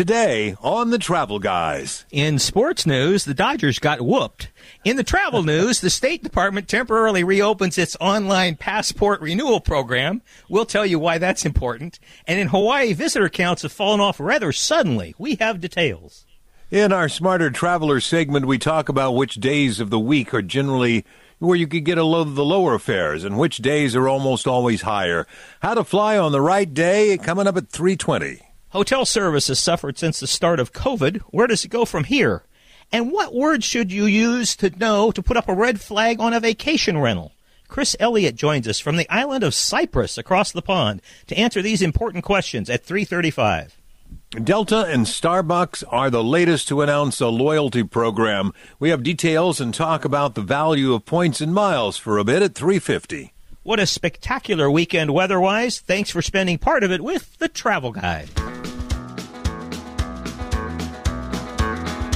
Today on the Travel Guys. In sports news, the Dodgers got whooped. In the travel news, the State Department temporarily reopens its online passport renewal program. We'll tell you why that's important. And in Hawaii, visitor counts have fallen off rather suddenly. We have details. In our Smarter Traveler segment, we talk about which days of the week are generally where you could get a load of the lower fares and which days are almost always higher. How to fly on the right day coming up at 320. Hotel service has suffered since the start of COVID. Where does it go from here? And what words should you use to know to put up a red flag on a vacation rental? Chris Elliott joins us from the island of Cyprus across the pond to answer these important questions at 335. Delta and Starbucks are the latest to announce a loyalty program. We have details and talk about the value of points and miles for a bit at 350. What a spectacular weekend weather-wise. Thanks for spending part of it with the Travel Guys.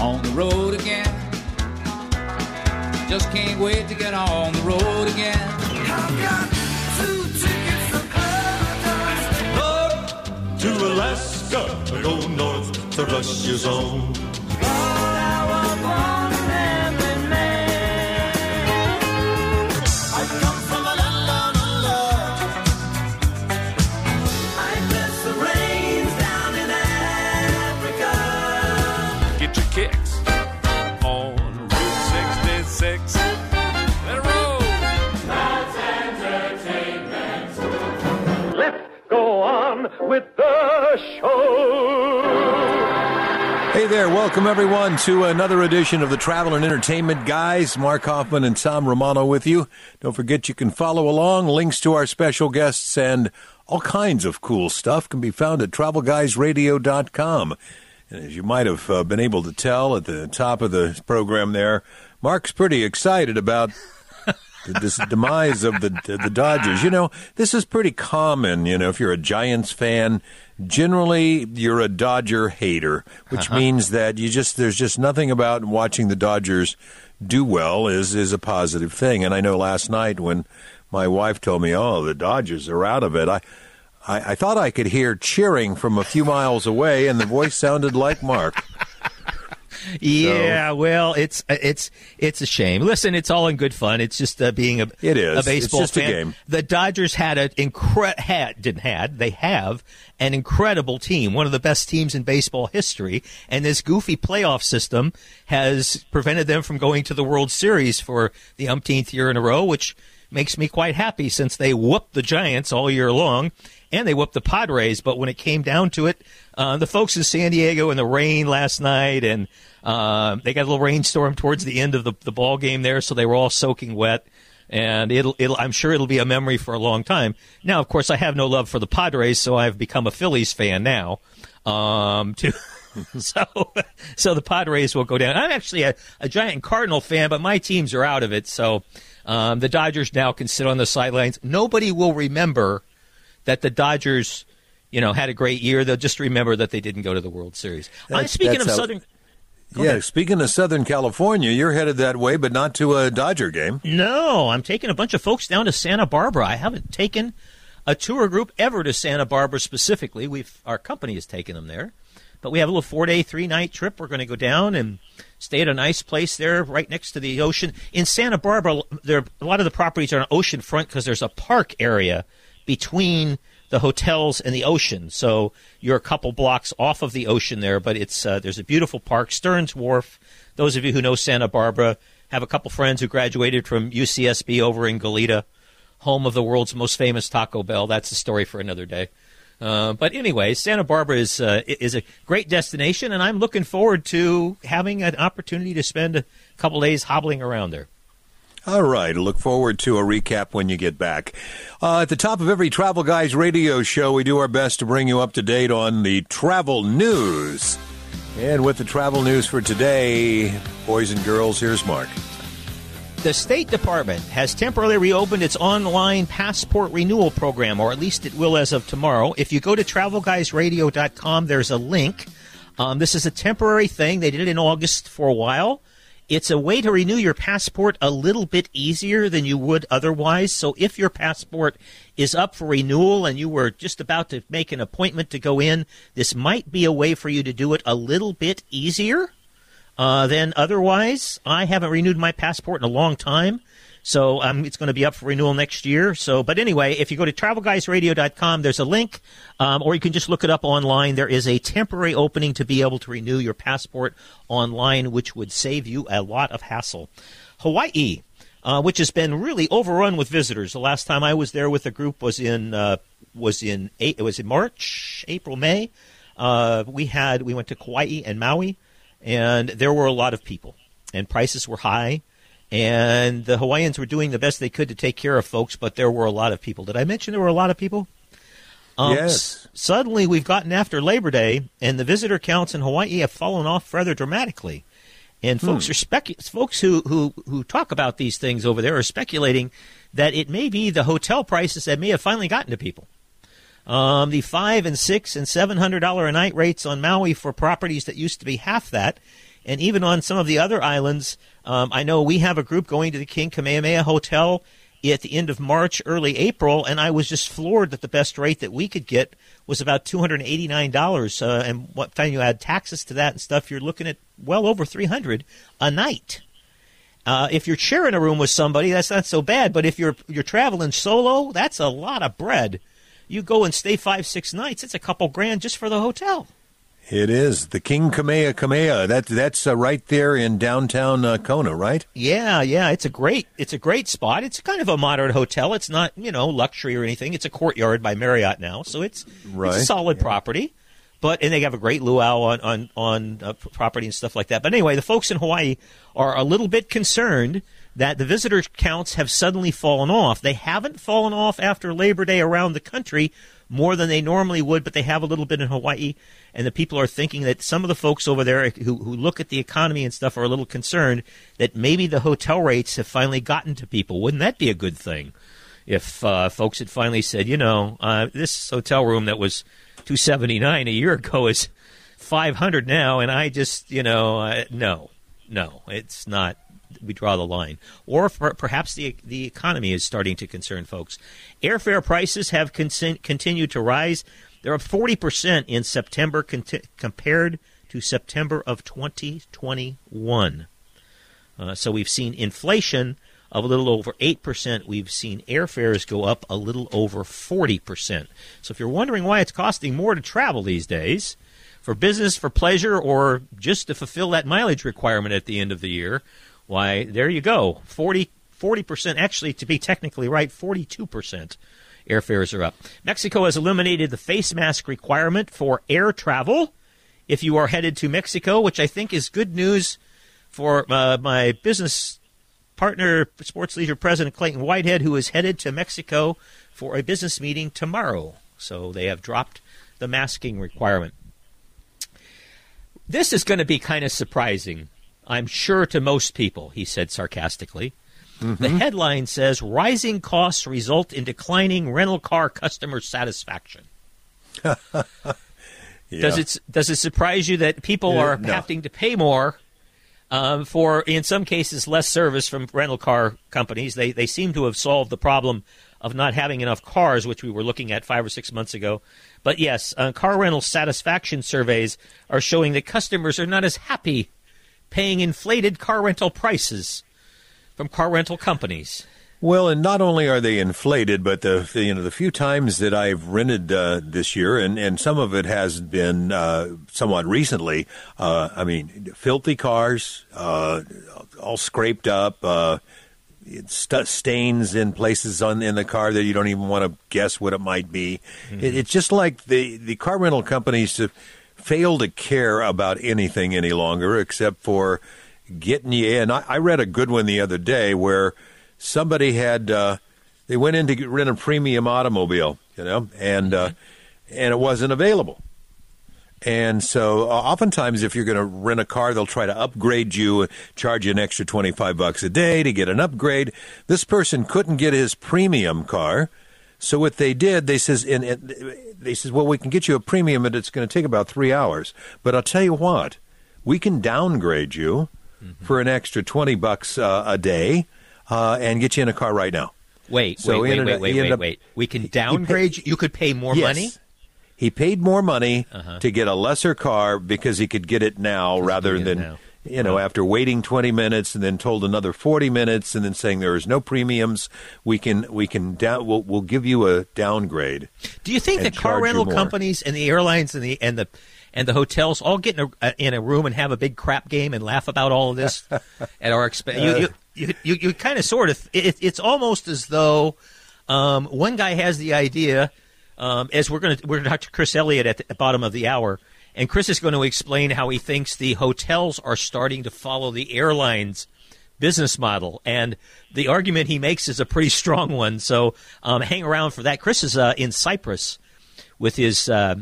On the road again. Just can't wait to get on the road again. I've got two tickets to come to Alaska, go north to Russia's own. Welcome everyone to another edition of the Travel and Entertainment Guys. Mark Hoffman and Tom Romano with you. Don't forget you can follow along. Links to our special guests and all kinds of cool stuff can be found at travelguysradio.com. And as you might have uh, been able to tell at the top of the program there, Mark's pretty excited about this demise of the the Dodgers. You know, this is pretty common. You know, if you're a Giants fan, generally you're a Dodger hater, which uh-huh. means that you just there's just nothing about watching the Dodgers do well is is a positive thing. And I know last night when my wife told me, "Oh, the Dodgers are out of it," I. I, I thought I could hear cheering from a few miles away, and the voice sounded like Mark. Yeah, well, it's it's it's a shame. Listen, it's all in good fun. It's just uh, being a It is. a It's baseball just a game. The Dodgers had an incre- had didn't had they have an incredible team, one of the best teams in baseball history, and this goofy playoff system has prevented them from going to the World Series for the umpteenth year in a row, which makes me quite happy since they whooped the Giants all year long and they whooped the Padres. But when it came down to it, uh, the folks in San Diego in the rain last night, and uh, they got a little rainstorm towards the end of the, the ball game there, so they were all soaking wet. And it'll, it'll, I'm sure it'll be a memory for a long time. Now, of course, I have no love for the Padres, so I've become a Phillies fan now. Um, to so, so the Padres will go down. I'm actually a, a giant Cardinal fan, but my teams are out of it. So, um, the Dodgers now can sit on the sidelines. Nobody will remember that the Dodgers, you know, had a great year. They'll just remember that they didn't go to the World Series. I'm speaking of how- Southern. Yeah, ahead. speaking of Southern California, you're headed that way, but not to a Dodger game. No, I'm taking a bunch of folks down to Santa Barbara. I haven't taken a tour group ever to Santa Barbara specifically. We've our company has taken them there, but we have a little four day, three night trip. We're going to go down and stay at a nice place there, right next to the ocean in Santa Barbara. There, a lot of the properties are on ocean front because there's a park area between the hotels and the ocean. So you're a couple blocks off of the ocean there, but it's uh, there's a beautiful park, Stearns Wharf. Those of you who know Santa Barbara have a couple friends who graduated from UCSB over in Goleta, home of the world's most famous Taco Bell. That's a story for another day. Uh, but anyway, Santa Barbara is uh, is a great destination, and I'm looking forward to having an opportunity to spend a couple days hobbling around there. All right. Look forward to a recap when you get back. Uh, at the top of every Travel Guys radio show, we do our best to bring you up to date on the travel news. And with the travel news for today, boys and girls, here's Mark. The State Department has temporarily reopened its online passport renewal program, or at least it will as of tomorrow. If you go to travelguysradio.com, there's a link. Um, this is a temporary thing. They did it in August for a while. It's a way to renew your passport a little bit easier than you would otherwise. So if your passport is up for renewal and you were just about to make an appointment to go in, this might be a way for you to do it a little bit easier uh, than otherwise. I haven't renewed my passport in a long time. So um, it's going to be up for renewal next year. So, but anyway, if you go to travelguysradio.com, there's a link, um, or you can just look it up online. There is a temporary opening to be able to renew your passport online, which would save you a lot of hassle. Hawaii. Uh, which has been really overrun with visitors. The last time I was there with a group was in uh, was in eight, it was in March, April, May. Uh, we had we went to Kauai and Maui, and there were a lot of people, and prices were high. And the Hawaiians were doing the best they could to take care of folks, but there were a lot of people. Did I mention there were a lot of people? Um, Yes. s- suddenly, we've gotten after Labor Day, and the visitor counts in Hawaii have fallen off rather dramatically. And folks are specu- folks who, who who talk about these things over there are speculating that it may be the hotel prices that may have finally gotten to people. Um, the five and six and seven hundred dollar a night rates on Maui for properties that used to be half that, and even on some of the other islands. Um, I know we have a group going to the King Kamehameha Hotel at the end of March, early April, and I was just floored that the best rate that we could get was about two hundred and eighty nine dollars. Uh, and what time you add taxes to that and stuff, you're looking at well over three hundred a night. Uh, if you're sharing a room with somebody, that's not so bad. But if you're you're traveling solo, that's a lot of bread. You go and stay five, six nights. It's a couple grand just for the hotel. It is the King Kamehameha. That that's uh, right there in downtown uh, Kona, right? Yeah, yeah, it's a great it's a great spot. It's kind of a modern hotel. It's not you know luxury or anything. It's a courtyard by Marriott now, so it's Right, it's a solid property. But and they have a great luau on on on uh, property and stuff like that. But anyway, the folks in Hawaii are a little bit concerned that the visitor counts have suddenly fallen off. They haven't fallen off after Labor Day around the country more than they normally would, but they have a little bit in Hawaii. And the people are thinking that some of the folks over there who, who look at the economy and stuff are a little concerned that maybe the hotel rates have finally gotten to people. Wouldn't that be a good thing? If uh, folks had finally said, you know, uh, this hotel room that was two seventy nine a year ago is five hundred now, and I just, you know, no, no, it's not. We draw the line, or per- perhaps the the economy is starting to concern folks. Airfare prices have con- continued to rise. They're up forty percent in September conti- compared to September of 2021. Uh, so we've seen inflation a little over 8%. We've seen airfares go up a little over 40%. So if you're wondering why it's costing more to travel these days, for business, for pleasure, or just to fulfill that mileage requirement at the end of the year, why, there you go. 40, 40%, actually, to be technically right, 42% airfares are up. Mexico has eliminated the face mask requirement for air travel if you are headed to Mexico, which I think is good news for uh, my business partner, Sports Leisure President Clayton Whitehead, who is headed to Mexico for a business meeting tomorrow. So they have dropped the masking requirement. This is going to be kind of surprising, I'm sure, to most people, he said sarcastically. Mm-hmm. The headline says Rising costs result in declining rental car customer satisfaction. Does it does it surprise you that people Yeah, are no. having to pay more um, for, in some cases, less service from rental car companies? They they seem to have solved the problem of not having enough cars, which we were looking at five or six months ago. But yes, uh, car rental satisfaction surveys are showing that customers are not as happy paying inflated car rental prices from car rental companies. Well, and not only are they inflated, but the you know the few times that I've rented uh, this year, and, and some of it has been uh, somewhat recently. Uh, I mean, filthy cars, uh, all scraped up, uh, st- stains in places on in the car that you don't even want to guess what it might be. It, it's just like the the car rental companies failed to care about anything any longer, except for getting you in. I, I read a good one the other day where somebody had uh, they went in to get- rent a premium automobile, you know, and uh, and it wasn't available. And so, uh, oftentimes, if you're going to rent a car, they'll try to upgrade you, charge you an extra twenty five bucks a day to get an upgrade. This person couldn't get his premium car, so what they did, they says, and, and they says, well, we can get you a premium, but it's going to take about three hours. But I'll tell you what, we can downgrade you for an extra twenty bucks uh, a day uh, and get you in a car right now. Wait, So wait, wait, wait, wait, wait, up- wait. We can downgrade. you. you could pay more Yes. money. He paid more money Uh-huh. to get a lesser car because he could get it now rather than now. you know after waiting 20 minutes and then told another 40 minutes and then saying there is no premiums we can we can down we'll, we'll give you a downgrade. Do you think that car rental companies and the airlines and the and the and the hotels all get in a, uh, in a room and have a big crap game and laugh about all of this at our expense? You you you, you, you kind of sort of it, it's almost as though um, one guy has the idea. Um, as we're going to we're going to talk to Chris Elliott at the bottom of the hour, and Chris is going to explain how he thinks the hotels are starting to follow the airlines business model. And the argument he makes is a pretty strong one. So um, hang around for that. Chris is uh, in Cyprus with his uh,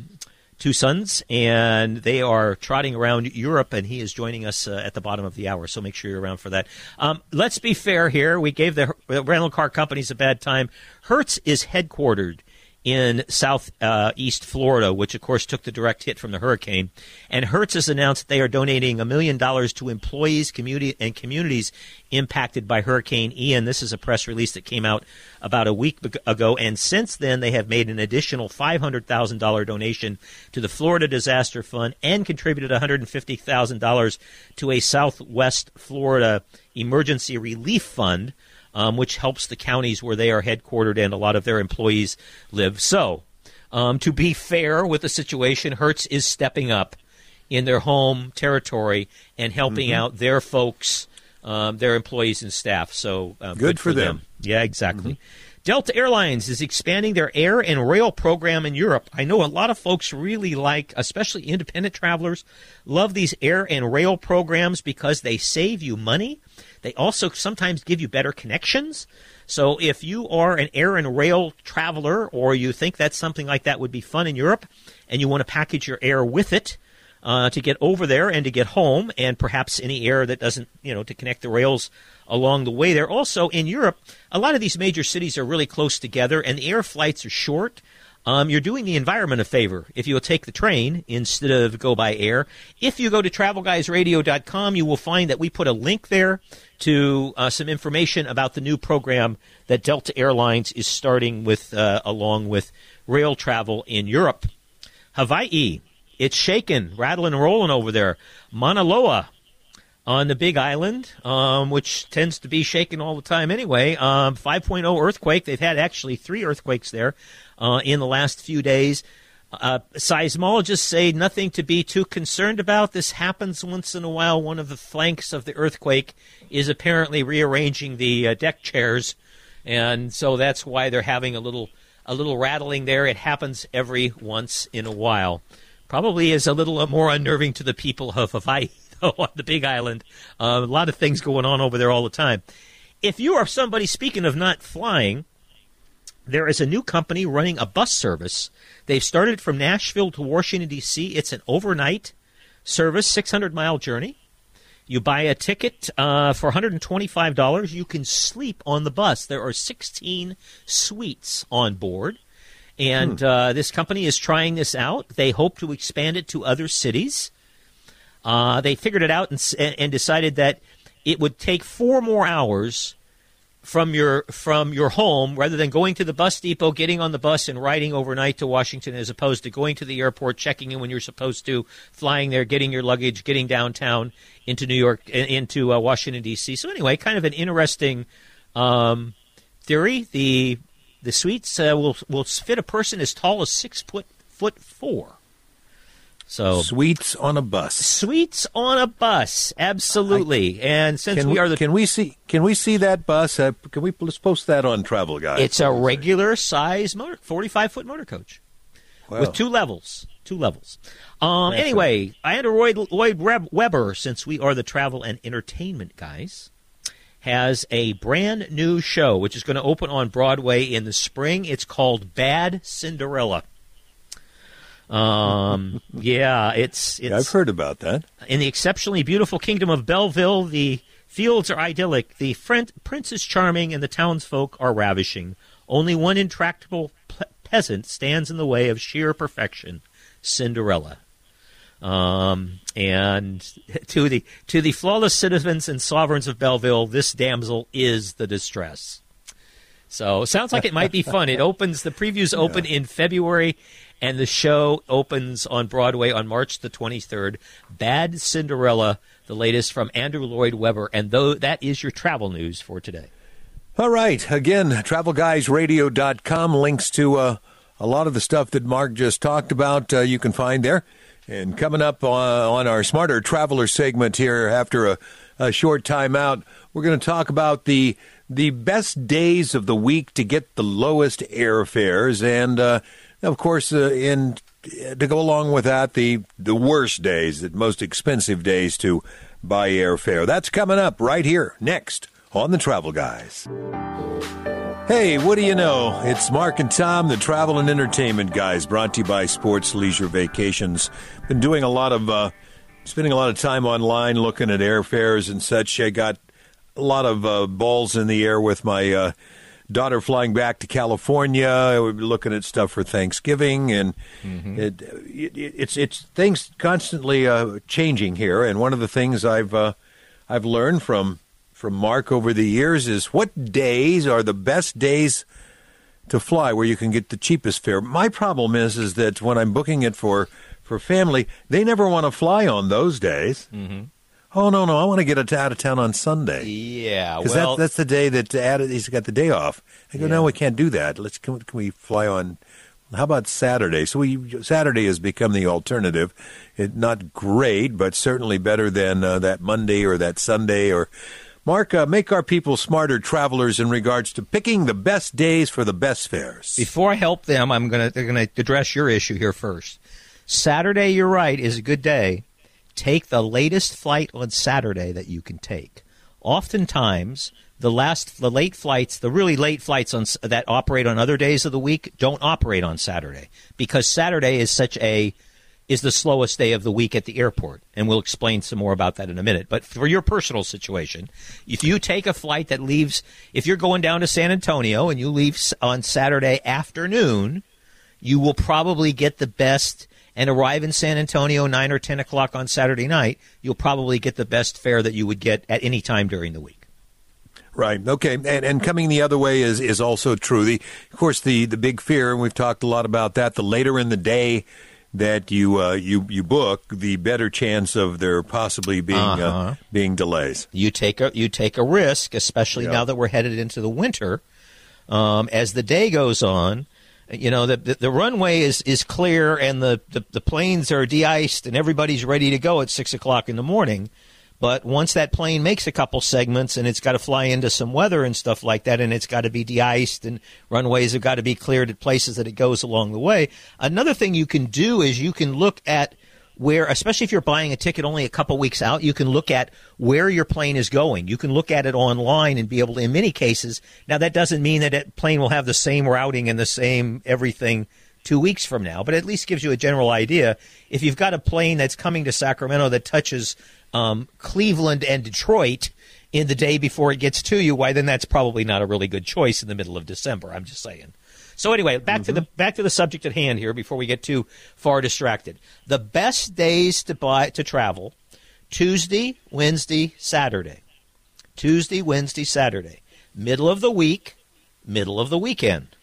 two sons, and they are trotting around Europe, and he is joining us uh, at the bottom of the hour. So make sure you're around for that. Um, let's be fair here. We gave the the rental car companies a bad time. Hertz is headquartered in southeast uh, east Florida, which of course took the direct hit from the hurricane. And Hertz has announced they are donating a million dollars to employees, community, and communities impacted by Hurricane Ian. This is a press release that came out about a week ago, and since then they have made an additional five hundred thousand dollar donation to the Florida Disaster Fund and contributed one hundred and fifty thousand dollars to a Southwest Florida Emergency Relief Fund um, which helps the counties where they are headquartered and a lot of their employees live. So, um, to be fair with the situation, Hertz is stepping up in their home territory and helping Mm-hmm. out their folks, um, their employees and staff. So, um, Good for them. Yeah, exactly. Delta Airlines is expanding their air and rail program in Europe. I know a lot of folks really like, especially independent travelers, love these air and rail programs because they save you money. They also sometimes give you better connections. So if you are an air and rail traveler or you think that something like that would be fun in Europe and you want to package your air with it, uh, to get over there and to get home, and perhaps any air that doesn't, you know, to connect the rails along the way there. Also, in Europe, a lot of these major cities are really close together, and the air flights are short. Um, you're doing the environment a favor if you will take the train instead of go by air. If you go to travelguysradio.com, you will find that we put a link there to uh, some information about the new program that Delta Airlines is starting with, uh, along with rail travel in Europe. Hawaii, it's shaking, rattling, and rolling over there. Mauna Loa on the Big Island, um, which tends to be shaking all the time anyway. Um, 5.0 earthquake. They've had actually three earthquakes there uh, in the last few days. Uh, seismologists say nothing to be too concerned about. This happens once in a while. One of the flanks of the earthquake is apparently rearranging the uh, deck chairs, and so that's why they're having a little a little rattling there. It happens every once in a while. Probably is a little more unnerving to the people of Hawaii, on the Big Island. Uh, a lot of things going on over there all the time. If you are somebody, speaking of not flying, there is a new company running a bus service. They've started from Nashville to Washington, D.C. It's an overnight service, 600 mile journey. You buy a ticket uh, for $125. You can sleep on the bus. There are 16 suites on board. And uh, this company is trying this out. They hope to expand it to other cities. Uh, they figured it out and, and decided that it would take four more hours from your from your home rather than going to the bus depot, getting on the bus and riding overnight to Washington, as opposed to going to the airport, checking in when you're supposed to, flying there, getting your luggage, getting downtown into New York, in- into uh, Washington D.C. So anyway, kind of an interesting um, theory. The the suites uh, will will fit a person as tall as six foot foot four. So Sweets on a bus. Sweets on a bus, absolutely. and since we we, are the can we see can we see that bus? Uh, can we let's post that on Travel Guide? It's a regular size motor, 45 foot motor coach Wow. with two levels. Two levels. Um, anyway, Andrew Lloyd Web- Webber, since we are the travel and entertainment guys, has a brand new show which is going to open on Broadway in the spring. It's called Bad Cinderella. Um, yeah, it's it's I've heard about that. in the exceptionally beautiful kingdom of Belleville, the fields are idyllic, the Fren- prince is charming, and the townsfolk are ravishing. Only one intractable pe- peasant stands in the way of sheer perfection Cinderella. Um, and to the to the flawless citizens and sovereigns of Belleville, this damsel is the distress. So sounds like it might be fun. It opens the previews open in February, and the show opens on Broadway on March the twenty third. Bad Cinderella, the latest from Andrew Lloyd Webber, and though that is your travel news for today. All right. Again, travelguysradio.com links to uh, a lot of the stuff that Mark just talked about. Uh, you can find there. And coming up uh, on our Smarter Traveler segment here after a, a short time out, we're going to talk about the the best days of the week to get the lowest airfares, and uh, of course, uh, in to go along with that, the the worst days, the most expensive days to buy airfare. That's coming up right here next on the Travel Guys. Hey, what do you know? It's Mark and Tom, the travel and entertainment guys, brought to you by Sports Leisure Vacations. Been doing a lot of, uh, spending a lot of time online looking at airfares and such. I got a lot of uh, balls in the air with my uh, daughter flying back to California. We're looking at stuff for Thanksgiving, and it, it, it's it's things constantly uh, changing here. And one of the things I've uh, I've learned from from Mark over the years is what days are the best days to fly where you can get the cheapest fare. My problem is is that when I'm booking it for for family, they never want to fly on those days. Mm-hmm. Oh no, no, I want to get out of town on Sunday Yeah, because well, that, that's the day that added, he's got the day off. I go, no, we can't do that. Let's can, can we fly on? How about Saturday? So we Saturday has become the alternative. It not great, but certainly better than uh, that Monday or that Sunday or. Mark, uh, make our people smarter travelers in regards to picking the best days for the best fares. Before I help them, I'm gonna they're gonna address your issue here first. Saturday, you're right, is a good day. Take the latest flight on Saturday that you can take. Oftentimes, the last the late flights, the really late flights on that operate on other days of the week, don't operate on Saturday because Saturday is such a is the slowest day of the week at the airport, and we'll explain some more about that in a minute. But for your personal situation, if you take a flight that leaves, if you're going down to San Antonio and you leave on Saturday afternoon, you will probably get the best and arrive in San Antonio nine or ten o'clock on Saturday night. You'll probably get the best fare that you would get at any time during the week. Right. Okay. And and coming the other way is is also true. The of course the the big fear, and we've talked a lot about that. The later in the day that you uh, you you book, the better chance of there possibly being uh Uh-huh. being delays. you take a you take a risk, especially Yeah. now that we're headed into the winter. Um, as the day goes on, you know the the, the runway is is clear and the, the the planes are de-iced and everybody's ready to go at six o'clock in the morning. But once that plane makes a couple segments and it's got to fly into some weather and stuff like that, and it's got to be de-iced and runways have got to be cleared at places that it goes along the way. Another thing you can do is you can look at where, especially if you're buying a ticket only a couple weeks out, you can look at where your plane is going. You can look at it online and be able to, in many cases, now that doesn't mean that a plane will have the same routing and the same everything two weeks from now, but at least gives you a general idea. If you've got a plane that's coming to Sacramento that touches um, Cleveland and Detroit in the day before it gets to you, why then that's probably not a really good choice in the middle of December. I'm just saying. So anyway, back to the mm-hmm. back to the subject at hand here before we get too far distracted. The best days to buy to travel: Tuesday, Wednesday, Saturday. Tuesday, Wednesday, Saturday. Middle of the week, middle of the weekend.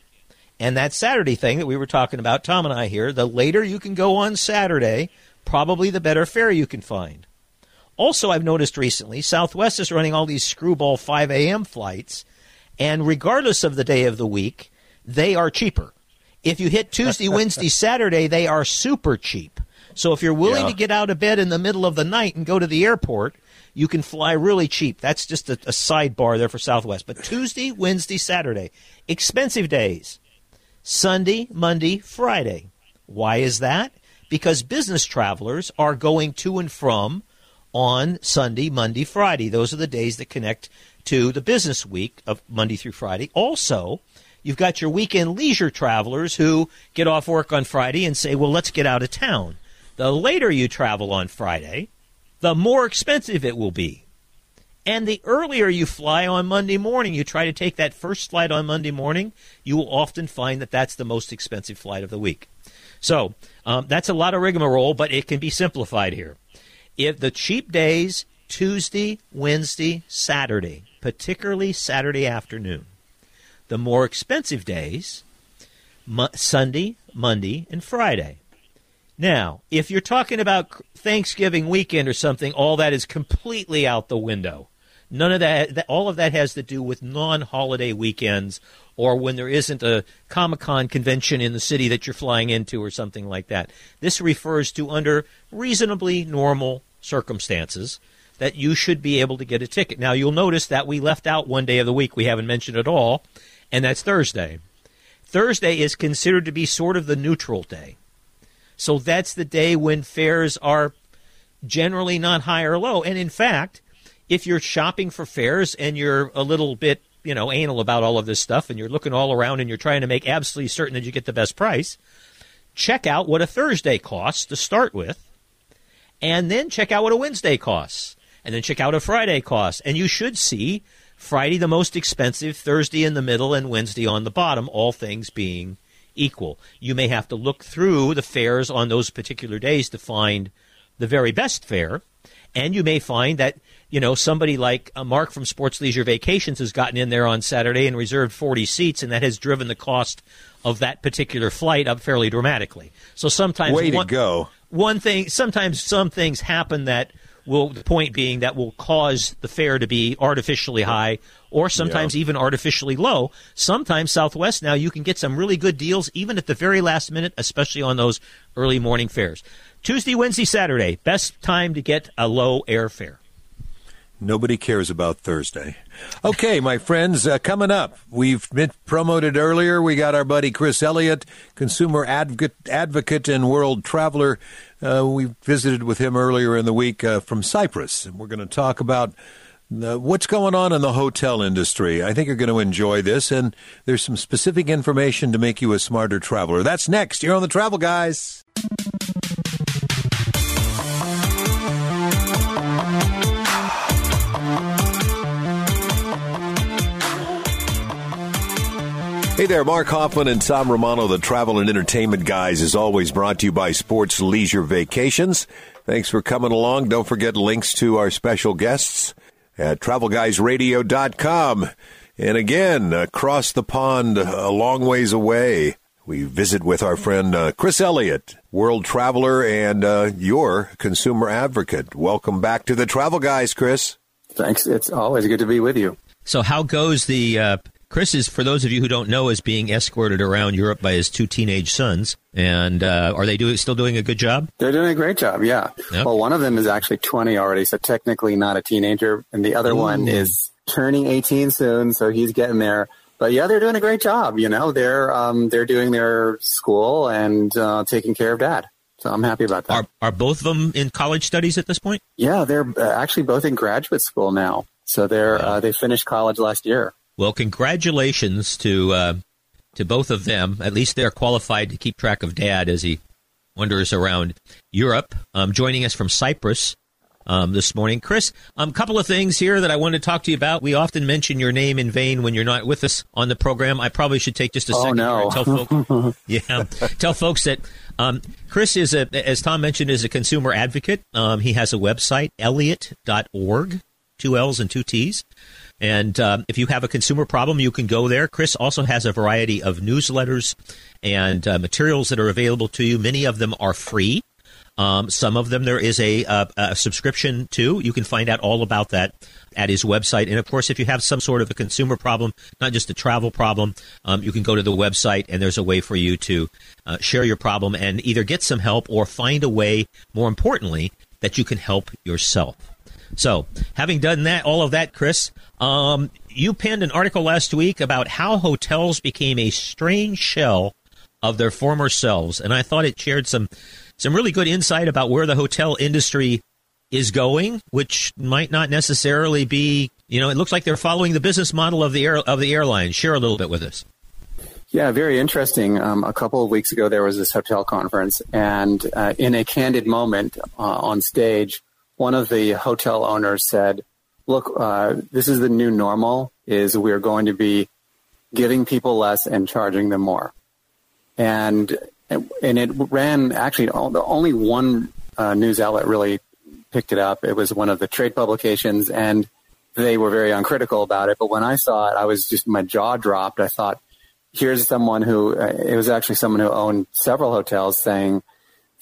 And that Saturday thing that we were talking about, Tom and I here, the later you can go on Saturday, probably the better fare you can find. Also, I've noticed recently, Southwest is running all these screwball 5 a.m. flights, and regardless of the day of the week, they are cheaper. If you hit Tuesday, Wednesday, Saturday, they are super cheap. So if you're willing Yeah. to get out of bed in the middle of the night and go to the airport, you can fly really cheap. That's just a, a sidebar there for Southwest. But Tuesday, Wednesday, Saturday, expensive days. Sunday, Monday, Friday. Why is that? Because business travelers are going to and from on Sunday, Monday, Friday. Those are the days that connect to the business week of Monday through Friday. Also, you've got your weekend leisure travelers who get off work on Friday and say, well, let's get out of town. The later you travel on Friday, the more expensive it will be. And the earlier you fly on Monday morning, you try to take that first flight on Monday morning, you will often find that that's the most expensive flight of the week. So um, that's a lot of rigmarole, but it can be simplified here. If the cheap days, Tuesday, Wednesday, Saturday, particularly Saturday afternoon, the more expensive days, Mo- Sunday, Monday, and Friday. Now, if you're talking about Thanksgiving weekend or something, all that is completely out the window. None of that, that all of that has to do with non-holiday weekends or when there isn't a Comic Con convention in the city that you're flying into or something like that. This refers to under reasonably normal circumstances that you should be able to get a ticket. Now, you'll notice that we left out one day of the week we haven't mentioned at all, and that's Thursday. Thursday is considered to be sort of the neutral day. So that's the day when fares are generally not high or low. And in fact, if you're shopping for fares and you're a little bit, you know, anal about all of this stuff and you're looking all around and you're trying to make absolutely certain that you get the best price, check out what a Thursday costs to start with, and then check out what a Wednesday costs, and then check out a Friday costs. And you should see Friday the most expensive, Thursday in the middle, and Wednesday on the bottom, all things being equal. You may have to look through the fares on those particular days to find the very best fare, and you may find that you know, somebody like uh, Mark from Sports Leisure Vacations has gotten in there on Saturday and reserved 40 seats, and that has driven the cost of that particular flight up fairly dramatically. So sometimes way one, to go. One thing, sometimes some things happen that will. The point being that will cause the fare to be artificially high, or sometimes Yeah. even artificially low. Sometimes Southwest now you can get some really good deals even at the very last minute, especially on those early morning fares. Tuesday, Wednesday, Saturday, best time to get a low airfare. Nobody cares about Thursday. Okay, my friends, uh, coming up, we've been promoted earlier. We got our buddy Chris Elliott, consumer advocate, advocate and world traveler. Uh, we visited with him earlier in the week uh, from Cyprus, and we're going to talk about uh, what's going on in the hotel industry. I think you're going to enjoy this, and there's some specific information to make you a smarter traveler. That's next. You're on the Travel Guys. Hey there, Mark Hoffman and Tom Romano, the travel and entertainment guys, is always brought to you by Sports Leisure Vacations. Thanks for coming along. Don't forget links to our special guests at travelguysradio.com. And again, across the pond, a long ways away, we visit with our friend uh, Chris Elliott, world traveler and uh, your consumer advocate. Welcome back to the Travel Guys, Chris. Thanks. It's always good to be with you. So, how goes the uh, Chris is for those of you who don't know is being escorted around Europe by his two teenage sons, and uh, are they doing still doing a good job? They're doing a great job. Yeah. Yep. Well, one of them is actually 20 already, so technically not a teenager, and the other one is turning 18 soon, so he's getting there. But yeah, they're doing a great job. You know, they're um, they're doing their school and uh, taking care of dad. So I'm happy about that. Are are both of them in college studies at this point? yeah, they're uh, actually both in graduate school now. So they're uh, they finished college last year. Well, congratulations to uh, to both of them. At least they're qualified to keep track of Dad as he wanders around Europe. Um, joining us from Cyprus um, this morning, Chris. A um, couple of things here that I wanted to talk to you about. We often mention your name in vain when you're not with us on the program. I probably should take just a Oh, second no. tell folks. yeah, tell folks that um, Chris is a, as Tom mentioned, is a consumer advocate. Um, he has a website, Elliott.org, two L's and two T's. And um, if you have a consumer problem, you can go there. Chris also has a variety of newsletters and uh, materials that are available to you. Many of them are free. Um, some of them there is a, a, a subscription to. You can find out all about that at his website. And of course, if you have some sort of a consumer problem, not just a travel problem, um, you can go to the website and there's a way for you to uh, share your problem and either get some help or find a way, more importantly, that you can help yourself. So, having done that, all of that, Chris, um, you penned an article last week about how hotels became a strange shell of their former selves, and I thought it shared some some really good insight about where the hotel industry is going, which might not necessarily be, you know, it looks like they're following the business model of the air of the airline. Share a little bit with us. Yeah, very interesting. Um, a couple of weeks ago, there was this hotel conference, and uh, in a candid moment uh, on stage, one of the hotel owners said, "Look, uh, this is the new normal. Is we're going to be giving people less and charging them more." And and, it ran actually only one uh, news outlet really picked it up. It was one of the trade publications, and they were very uncritical about it. But when I saw it, I was just my jaw dropped. I thought, here's someone who uh, it was actually someone who owned several hotels saying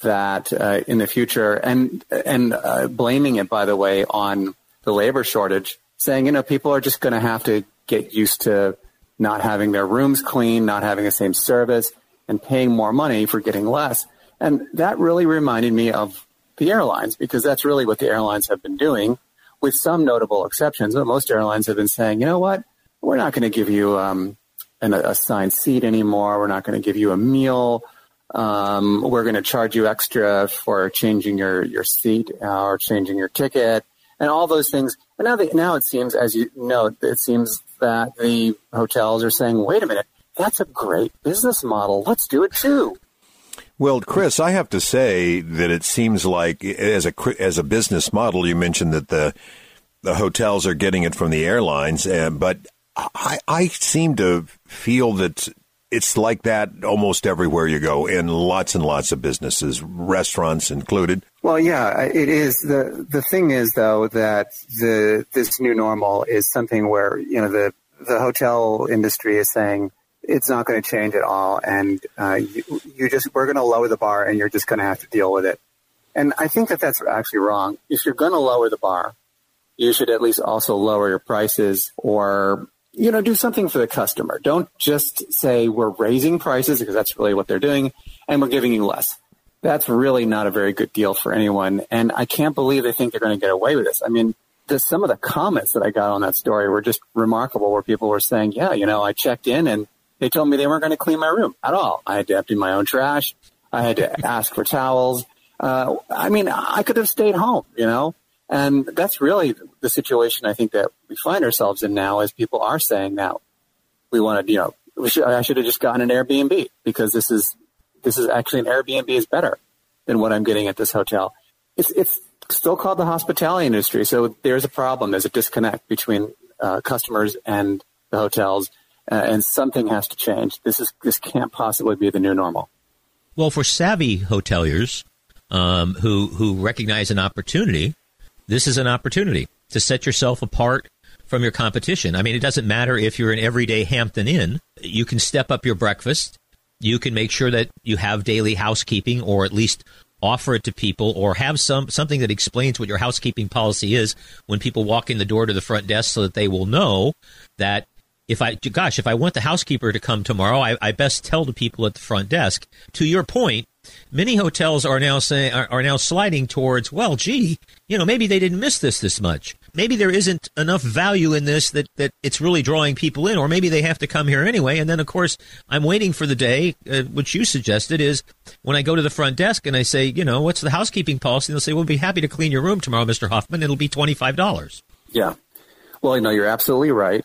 that uh, in the future, and and uh, blaming it by the way on the labor shortage, saying you know people are just going to have to get used to not having their rooms clean, not having the same service, and paying more money for getting less. And that really reminded me of the airlines because that's really what the airlines have been doing, with some notable exceptions. But most airlines have been saying, you know what, we're not going to give you um, an assigned seat anymore. We're not going to give you a meal. Um, we're going to charge you extra for changing your, your seat or changing your ticket and all those things. And now, now it seems, as you know, it seems that the hotels are saying, wait a minute, that's a great business model. Let's do it too. Well, Chris, I have to say that it seems like as a as a business model, you mentioned that the the hotels are getting it from the airlines, uh, but I, I seem to feel that it's like that almost everywhere you go in lots and lots of businesses, restaurants included. Well, yeah, it is. the The thing is, though, that the this new normal is something where you know the the hotel industry is saying it's not going to change at all, and uh, you, you just we're going to lower the bar, and you're just going to have to deal with it. And I think that that's actually wrong. If you're going to lower the bar, you should at least also lower your prices or you know, do something for the customer. Don't just say we're raising prices because that's really what they're doing and we're giving you less. That's really not a very good deal for anyone. And I can't believe they think they're going to get away with this. I mean, the, some of the comments that I got on that story were just remarkable where people were saying, yeah, you know, I checked in and they told me they weren't going to clean my room at all. I had to empty my own trash. I had to ask for towels. Uh, I mean, I could have stayed home, you know, and that's really the situation I think that we find ourselves in now as people are saying now we want to, you know, should, I should have just gotten an Airbnb because this is, this is actually an Airbnb is better than what I'm getting at this hotel. It's, it's still called the hospitality industry. So there's a problem. There's a disconnect between uh, customers and the hotels. Uh, and something has to change. This is this can't possibly be the new normal. Well, for savvy hoteliers um, who who recognize an opportunity, this is an opportunity to set yourself apart from your competition. I mean, it doesn't matter if you're an everyday Hampton Inn. You can step up your breakfast. You can make sure that you have daily housekeeping or at least offer it to people or have some something that explains what your housekeeping policy is when people walk in the door to the front desk so that they will know that if I, gosh, if I want the housekeeper to come tomorrow, I, I best tell the people at the front desk. To your point, many hotels are now saying are, are, now sliding towards well gee you know maybe they didn't miss this this much. Maybe there isn't enough value in this that that it's really drawing people in or maybe they have to come here anyway. And then of course i'm waiting for the day uh, which you suggested is when i go to the front desk and i say you know what's the housekeeping policy? And they'll say we'll be happy to clean your room tomorrow mr hoffman. It'll be $25 yeah. Well you know you're absolutely right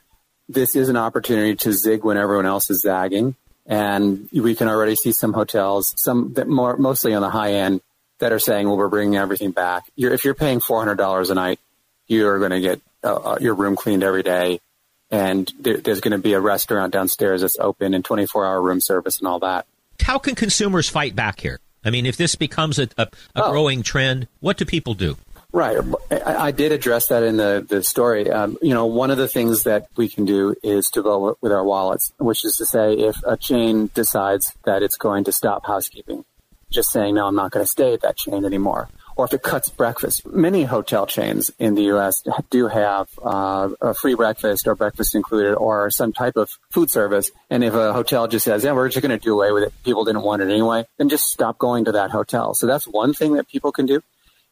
this is an opportunity to zig when everyone else is zagging and we can already see some hotels, some that more mostly on the high end, that are saying, "Well, we're bringing everything back." You're, if you're paying four hundred dollars a night, you're going to get uh, uh, your room cleaned every day, and there, there's going to be a restaurant downstairs that's open and 24 hour room service and all that. How can consumers fight back here? I mean, if this becomes a, a, a oh. growing trend, what do people do? Right. I, did address that in the, the story. Um, you know, one of the things that we can do is to go with our wallets, which is to say if a chain decides that it's going to stop housekeeping, just saying, no, I'm not going to stay at that chain anymore. Or if it cuts breakfast. Many hotel chains in the U.S. do have uh, a free breakfast or breakfast included or some type of food service. And if a hotel just says, yeah, we're just going to do away with it, people didn't want it anyway, then just stop going to that hotel. So that's one thing that people can do.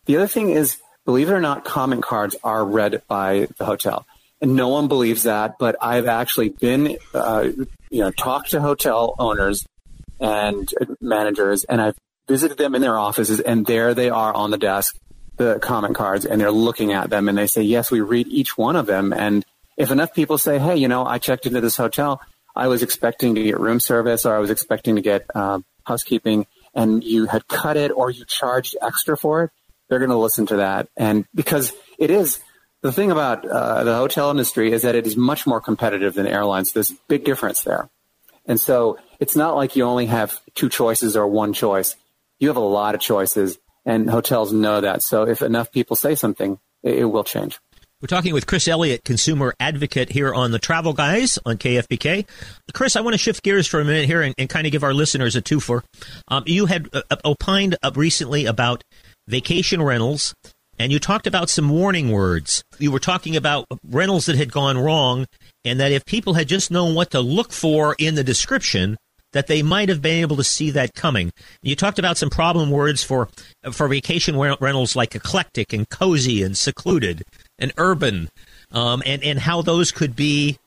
The other thing is believe it or not, comment cards are read by the hotel. And no one believes that, but I've actually been, uh, you know, talked to hotel owners and managers, and I've visited them in their offices, and there they are on the desk, the comment cards, and they're looking at them, and they say, yes, we read each one of them. And if enough people say, hey, you know, I checked into this hotel, I was expecting to get room service, or I was expecting to get uh, housekeeping, and you had cut it, or you charged extra for it, they're going to listen to that. And because it is the thing about uh, the hotel industry is that it is much more competitive than airlines. There's a big difference there. And so it's not like you only have two choices or one choice. You have a lot of choices, and hotels know that. So if enough people say something, it, it will change. We're talking with Chris Elliott, consumer advocate here on the Travel Guys on KFBK. Chris, I want to shift gears for a minute here and, and kind of give our listeners a twofer. Um, you had uh, opined uh, recently about vacation rentals, and you talked about some warning words. You were talking about rentals that had gone wrong, and that if people had just known what to look for in the description, that they might have been able to see that coming. You talked about some problem words for for vacation rentals like eclectic and cozy and secluded and urban, um, and and how those could be,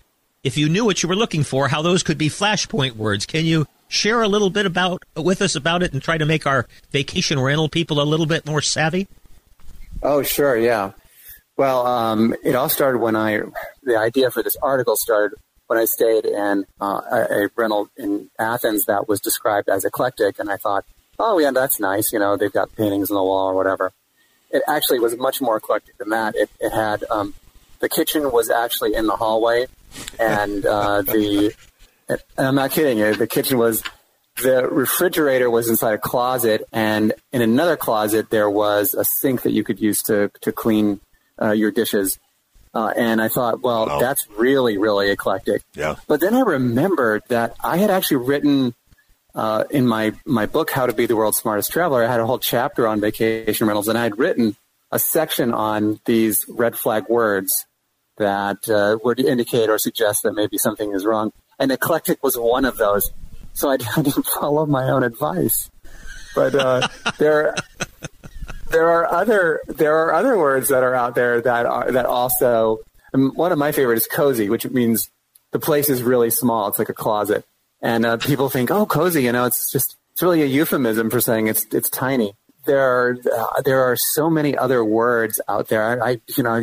if you knew what you were looking for, how those could be flashpoint words. Can you share a little bit about with us about it and try to make our vacation rental people a little bit more savvy? Oh, sure, yeah. Well, um, it all started when I the idea for this article started when I stayed in uh, a, rental in Athens that was described as eclectic, and I thought, oh yeah, that's nice. You know, they've got paintings on the wall or whatever it actually was much more eclectic than that. It, it had um, the kitchen was actually in the hallway, and uh, the and I'm not kidding you. The kitchen was the refrigerator was inside a closet, and in another closet there was a sink that you could use to to clean uh, your dishes. Uh, and I thought, well, wow. that's really, really eclectic. Yeah. But then I remembered that I had actually written uh, in my my book, How to Be the World's Smartest Traveler, I had a whole chapter on vacation rentals, and I had written a section on these red flag words that uh, would indicate or suggest that maybe something is wrong. And eclectic was one of those. So I didn't follow my own advice. But uh, there, there are other there are other words that are out there that are that also. one of my favorite is cozy, which means the place is really small. It's like a closet and uh, people think, oh, cozy, you know, it's just it's really a euphemism for saying it's it's tiny. There are uh, there are so many other words out there. I, I you know.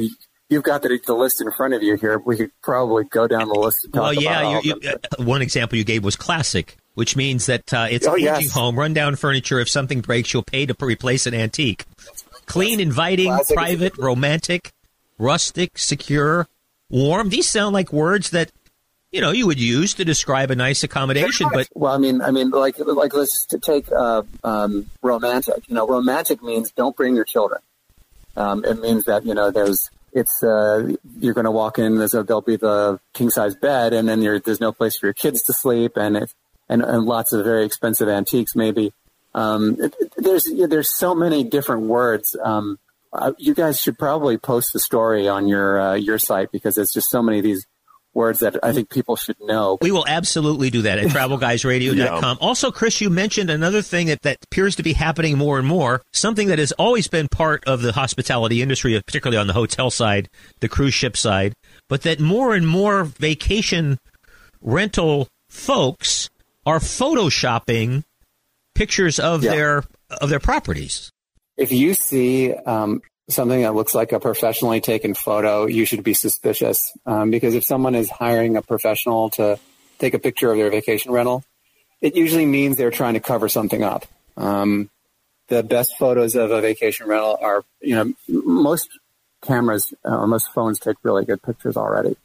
You've got the, the, list in front of you here. We could probably go down the list. well, yeah. You, you, uh, one example you gave was classic, which means that uh, it's oh, aging yes. home, rundown furniture. If something breaks, you'll pay to replace an antique. Clean, inviting, classic private, romantic, rustic, secure, warm. These sound like words that you know you would use to describe a nice accommodation. But well, I mean, I mean, like like let's take uh, um, romantic. You know, romantic means don't bring your children. Um, it means that you know there's it's uh, you're going to walk in. There's a, there'll be the king size bed, and then there's no place for your kids to sleep, and it, and, and lots of very expensive antiques maybe. Um, it, there's there's so many different words. Um, uh, you guys should probably post the story on your uh, your site because there's just so many of these words that I think people should know. We will absolutely do that at travelguysradio.com. yeah. Also, Chris, you mentioned another thing that, that appears to be happening more and more, something that has always been part of the hospitality industry, particularly on the hotel side, the cruise ship side, but that more and more vacation rental folks are photoshopping pictures of yeah. their of their properties. If you see um, something that looks like a professionally taken photo, you should be suspicious. Um, because if someone is hiring a professional to take a picture of their vacation rental, it usually means they're trying to cover something up. Um, the best photos of a vacation rental are, you know, most cameras uh, or most phones take really good pictures already.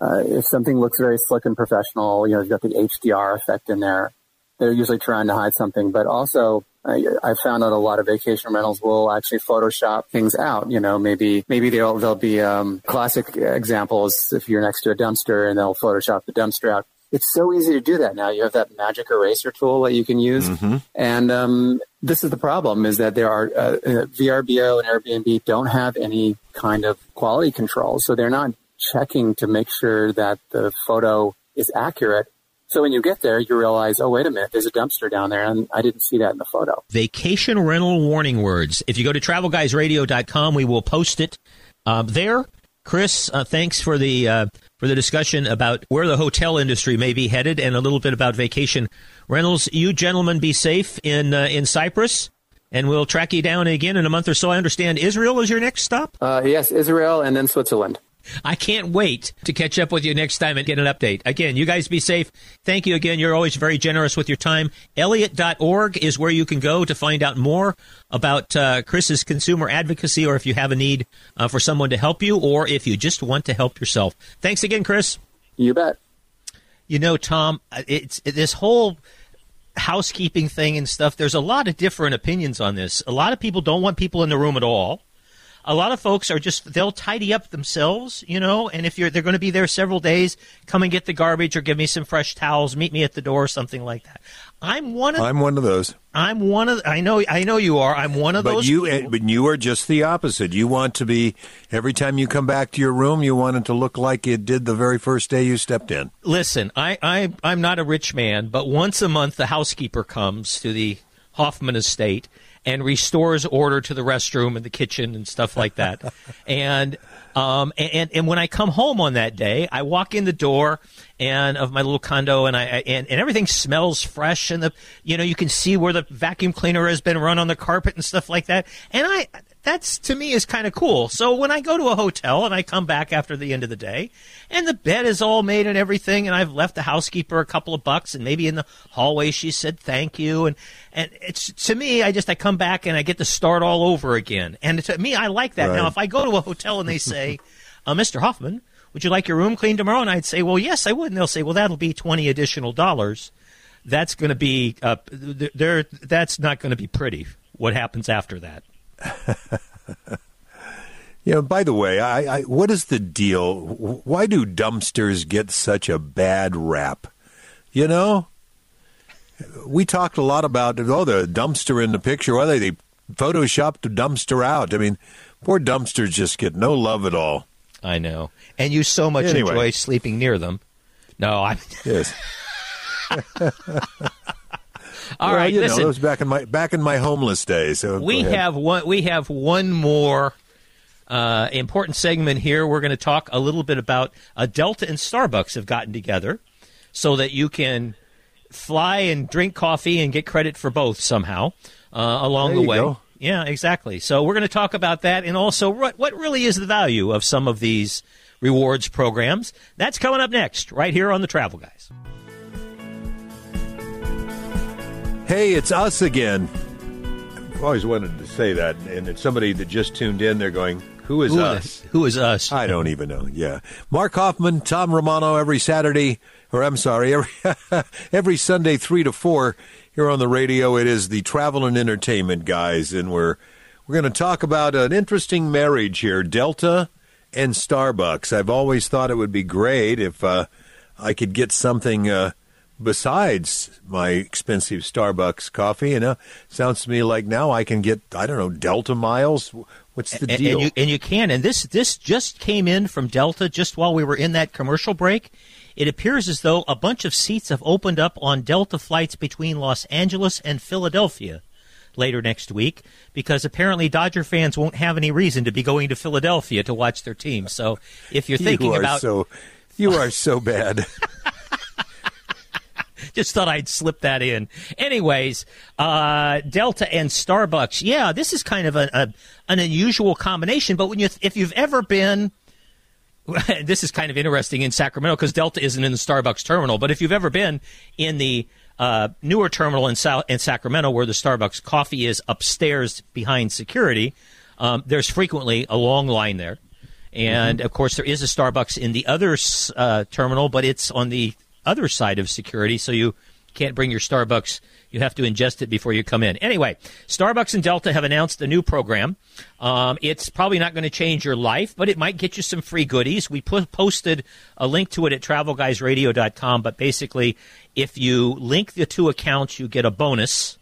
Uh, if something looks very slick and professional, you know, you've got the HDR effect in there. They're usually trying to hide something, but also I, I found out a lot of vacation rentals will actually Photoshop things out. You know, maybe maybe they'll they'll be um, classic examples if you're next to a dumpster and they'll Photoshop the dumpster out. It's so easy to do that now. You have that magic eraser tool that you can use, mm-hmm. and um, this is the problem: is that there are uh, uh VRBO and Airbnb don't have any kind of quality control, so they're not checking to make sure that the photo is accurate so when you get there, you realize, oh, wait a minute, there's a dumpster down there, and I didn't see that in the photo. Vacation rental warning words. If you go to travelguysradio.com, we will post it uh, there. Chris, uh, thanks for the uh, for the discussion about where the hotel industry may be headed, and a little bit about vacation rentals. You gentlemen, be safe in uh, in Cyprus and we'll track you down again in a month or so. I understand Israel is your next stop? Uh, yes, Israel and then Switzerland. I can't wait to catch up with you next time and get an update. Again, you guys be safe. Thank you again. You're always very generous with your time. Elliott.org is where you can go to find out more about uh, Chris's consumer advocacy or if you have a need uh, for someone to help you or if you just want to help yourself. Thanks again, Chris. You bet. You know, Tom, it's this whole housekeeping thing and stuff. There's a lot of different opinions on this. A lot of people don't want people in the room at all. A lot of folks are just they'll tidy up themselves, you know, and if you're they're going to be there several days, come and get the garbage or give me some fresh towels, meet me at the door, something like that. I'm one of I'm one of those. I'm one of I know I know you are. I'm one of But those you, people. but you are just the opposite. You want to be every time you come back to your room, you want it to look like it did the very first day you stepped in. Listen, I, I I'm not a rich man, but once a month the housekeeper comes to the Hoffman estate and restores order to the restroom and the kitchen and stuff like that. and um and and when I come home on that day, I walk in the door and of my little condo and I and, and everything smells fresh and the you know you can see where the vacuum cleaner has been run on the carpet and stuff like that. And I that's to me is kind of cool. So when I go to a hotel and I come back after the end of the day and the bed is all made and everything and I've left the housekeeper a couple of bucks and maybe in the hallway she said thank you and and it's to me I just I come back and I get to start all over again. And to me I like that. Right. Now if I go to a hotel and they say, uh, "Mr. Hoffman, would you like your room cleaned tomorrow?" and I'd say, "Well, yes, I would." And they'll say, "Well, that'll be 20 additional dollars." That's going to be uh, there that's not going to be pretty. What happens after that? You know, by the way, I, I what is the deal? Why do dumpsters get such a bad rap? You know, we talked a lot about oh the dumpster in the picture. Why they they photoshopped the dumpster out? I mean, poor dumpsters just get no love at all. I know. And you so much Anyway. enjoy sleeping near them. No, I. Yes. All well, right, you listen. know, that was back in my back in my homeless days. So we have one. We have one more uh, important segment here. We're going to talk a little bit about uh, Delta and Starbucks have gotten together so that you can fly and drink coffee and get credit for both somehow uh, along There the way. go. Yeah, exactly. So we're going to talk about that and also what what really is the value of some of these rewards programs. That's coming up next, right here on the Travel Guys. Hey, it's us again. I've always wanted to say that, and it's somebody that just tuned in. They're going, "Who is Who us?" is, who is us? I don't even know. Yeah, Mark Hoffman, Tom Romano, every Saturday, or I'm sorry, every every Sunday, three to four, here on the radio. It is the travel and entertainment guys, and we're we're going to talk about an interesting marriage here, Delta and Starbucks. I've always thought it would be great if uh, I could get something. Uh, Besides my expensive Starbucks coffee, you know, sounds to me like now I can get I don't know Delta miles. What's the and, deal? and you and you can. And this this just came in from Delta just while we were in that commercial break. It appears as though a bunch of seats have opened up on Delta flights between Los Angeles and Philadelphia later next week because apparently Dodger fans won't have any reason to be going to Philadelphia to watch their team. So if you're thinking you are about so you are so bad. just thought I'd slip that in. Anyways, uh, Delta and Starbucks. Yeah, this is kind of a, a an unusual combination. But when you, if you've ever been, this is kind of interesting in Sacramento because Delta isn't in the Starbucks terminal. But if you've ever been in the uh, newer terminal in, South, in Sacramento where the Starbucks coffee is upstairs behind security, um, there's frequently a long line there. And of course, there is a Starbucks in the other uh, terminal, but it's on the other side of security, so you can't bring your Starbucks. You have to ingest it before you come in. Anyway, Starbucks and Delta have announced a new program. Um, it's probably not going to change your life, but it might get you some free goodies. We put, posted a link to it at travelguysradio.com, but basically, if you link the two accounts, you get a bonus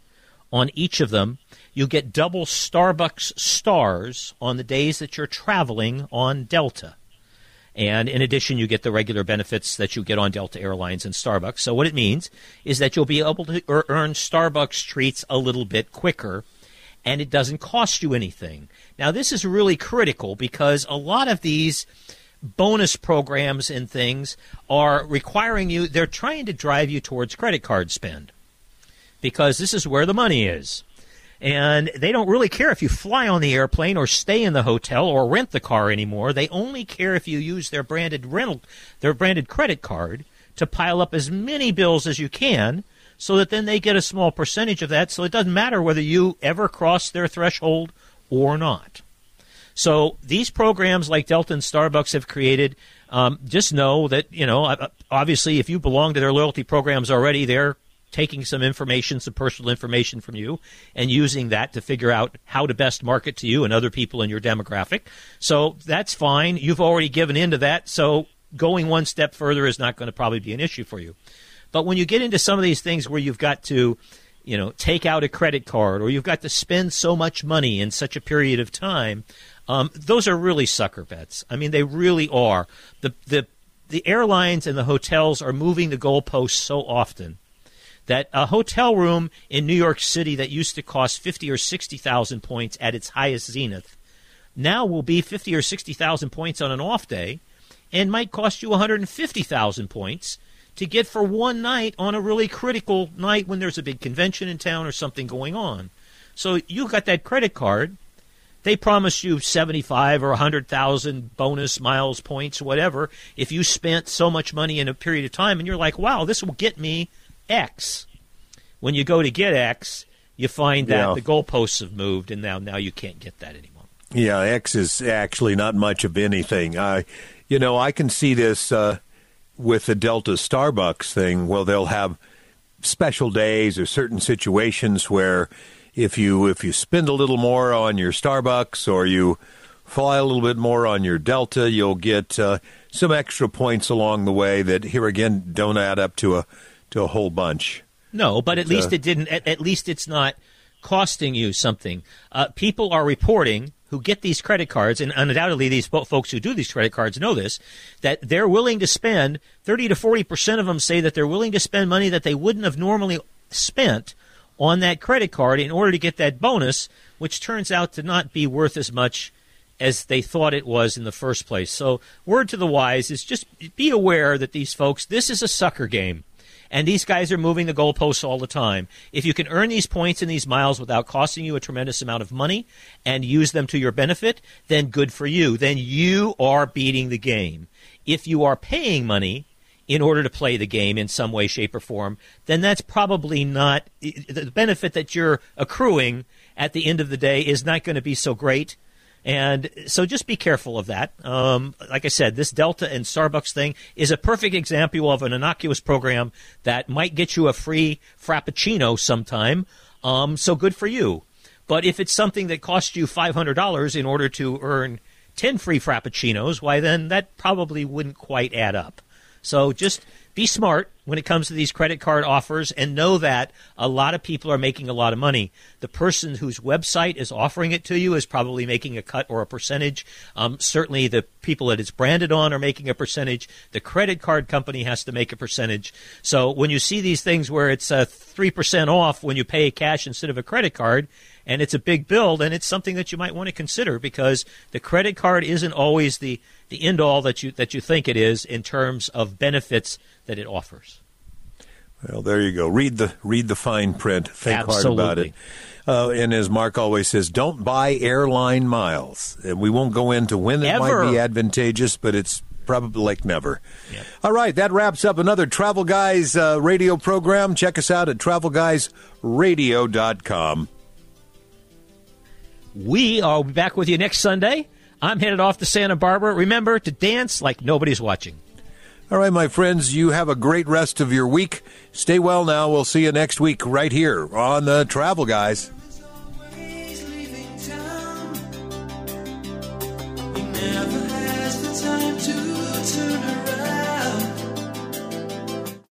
on each of them. You get double Starbucks stars on the days that you're traveling on Delta. And in addition, you get the regular benefits that you get on Delta Airlines and Starbucks. So, what it means is that you'll be able to earn Starbucks treats a little bit quicker, and it doesn't cost you anything. Now, this is really critical because a lot of these bonus programs and things are requiring you, they're trying to drive you towards credit card spend because this is where the money is. And they don't really care if you fly on the airplane or stay in the hotel or rent the car anymore. They only care if you use their branded rental, their branded credit card to pile up as many bills as you can so that then they get a small percentage of that. So it doesn't matter whether you ever cross their threshold or not. So these programs like Delta and Starbucks have created, um, just know that, you know, obviously if you belong to their loyalty programs already, they're taking some information, some personal information from you, and using that to figure out how to best market to you and other people in your demographic. So that's fine. You've already given into that. So going one step further is not going to probably be an issue for you. But when you get into some of these things where you've got to, you know, take out a credit card or you've got to spend so much money in such a period of time, um, those are really sucker bets. I mean, they really are. The the the airlines and the hotels are moving the goalposts so often that a hotel room in New York City that used to cost fifty or sixty thousand points at its highest zenith now will be fifty or sixty thousand points on an off day, and might cost you one hundred and fifty thousand points to get for one night on a really critical night when there's a big convention in town or something going on. So you got that credit card. They promise you 75 or 100,000 bonus miles, points, whatever, if you spent so much money in a period of time. And you're like, wow, this will get me X. When you go to get X, you find that Yeah. the goalposts have moved, and now, now you can't get that anymore. Yeah, X is actually not much of anything. I, you know, I can see this uh, with the Delta Starbucks thing. Well, they'll have special days or certain situations where if you if you spend a little more on your Starbucks or you fly a little bit more on your Delta, you'll get uh, some extra points along the way that here again don't add up to a to a whole bunch. No, but at But, uh, least it didn't. At, at least it's not costing you something. Uh, people are reporting who get these credit cards, and undoubtedly these folks who do these credit cards know this, that they're willing to spend thirty to forty percent of them say that they're willing to spend money that they wouldn't have normally spent on that credit card in order to get that bonus, which turns out to not be worth as much as they thought it was in the first place. So, word to the wise is just be aware that these folks, this is a sucker game. And these guys are moving the goalposts all the time. If you can earn these points and these miles without costing you a tremendous amount of money and use them to your benefit, then good for you. Then you are beating the game. If you are paying money in order to play the game in some way, shape, or form, then that's probably not the benefit that you're accruing at the end of the day is not going to be so great. And so just be careful of that. Um, like I said, this Delta and Starbucks thing is a perfect example of an innocuous program that might get you a free Frappuccino sometime. Um, so good for you. But if it's something that costs you $500 in order to earn 10 free Frappuccinos, why then that probably wouldn't quite add up. So just be smart when it comes to these credit card offers and know that a lot of people are making a lot of money. The person whose website is offering it to you is probably making a cut or a percentage. Um, certainly, the people that it's branded on are making a percentage. The credit card company has to make a percentage. So when you see these things where it's uh, 3% off when you pay cash instead of a credit card, and it's a big build, and it's something that you might want to consider because the credit card isn't always the, the end all that you that you think it is in terms of benefits that it offers. Well, there you go. Read the read the fine print. Think hard about it. Uh, and as Mark always says, don't buy airline miles. And we won't go into when it Ever. might be advantageous, but it's probably like never. All right, that wraps up another Travel Guys uh, radio program. Check us out at travelguysradio.com. We are back with you next Sunday. I'm headed off to Santa Barbara. Remember to dance like nobody's watching. All right, my friends, you have a great rest of your week. Stay well now. We'll see you next week right here on the Travel Guys. always leaving town. He never has the time to turn around.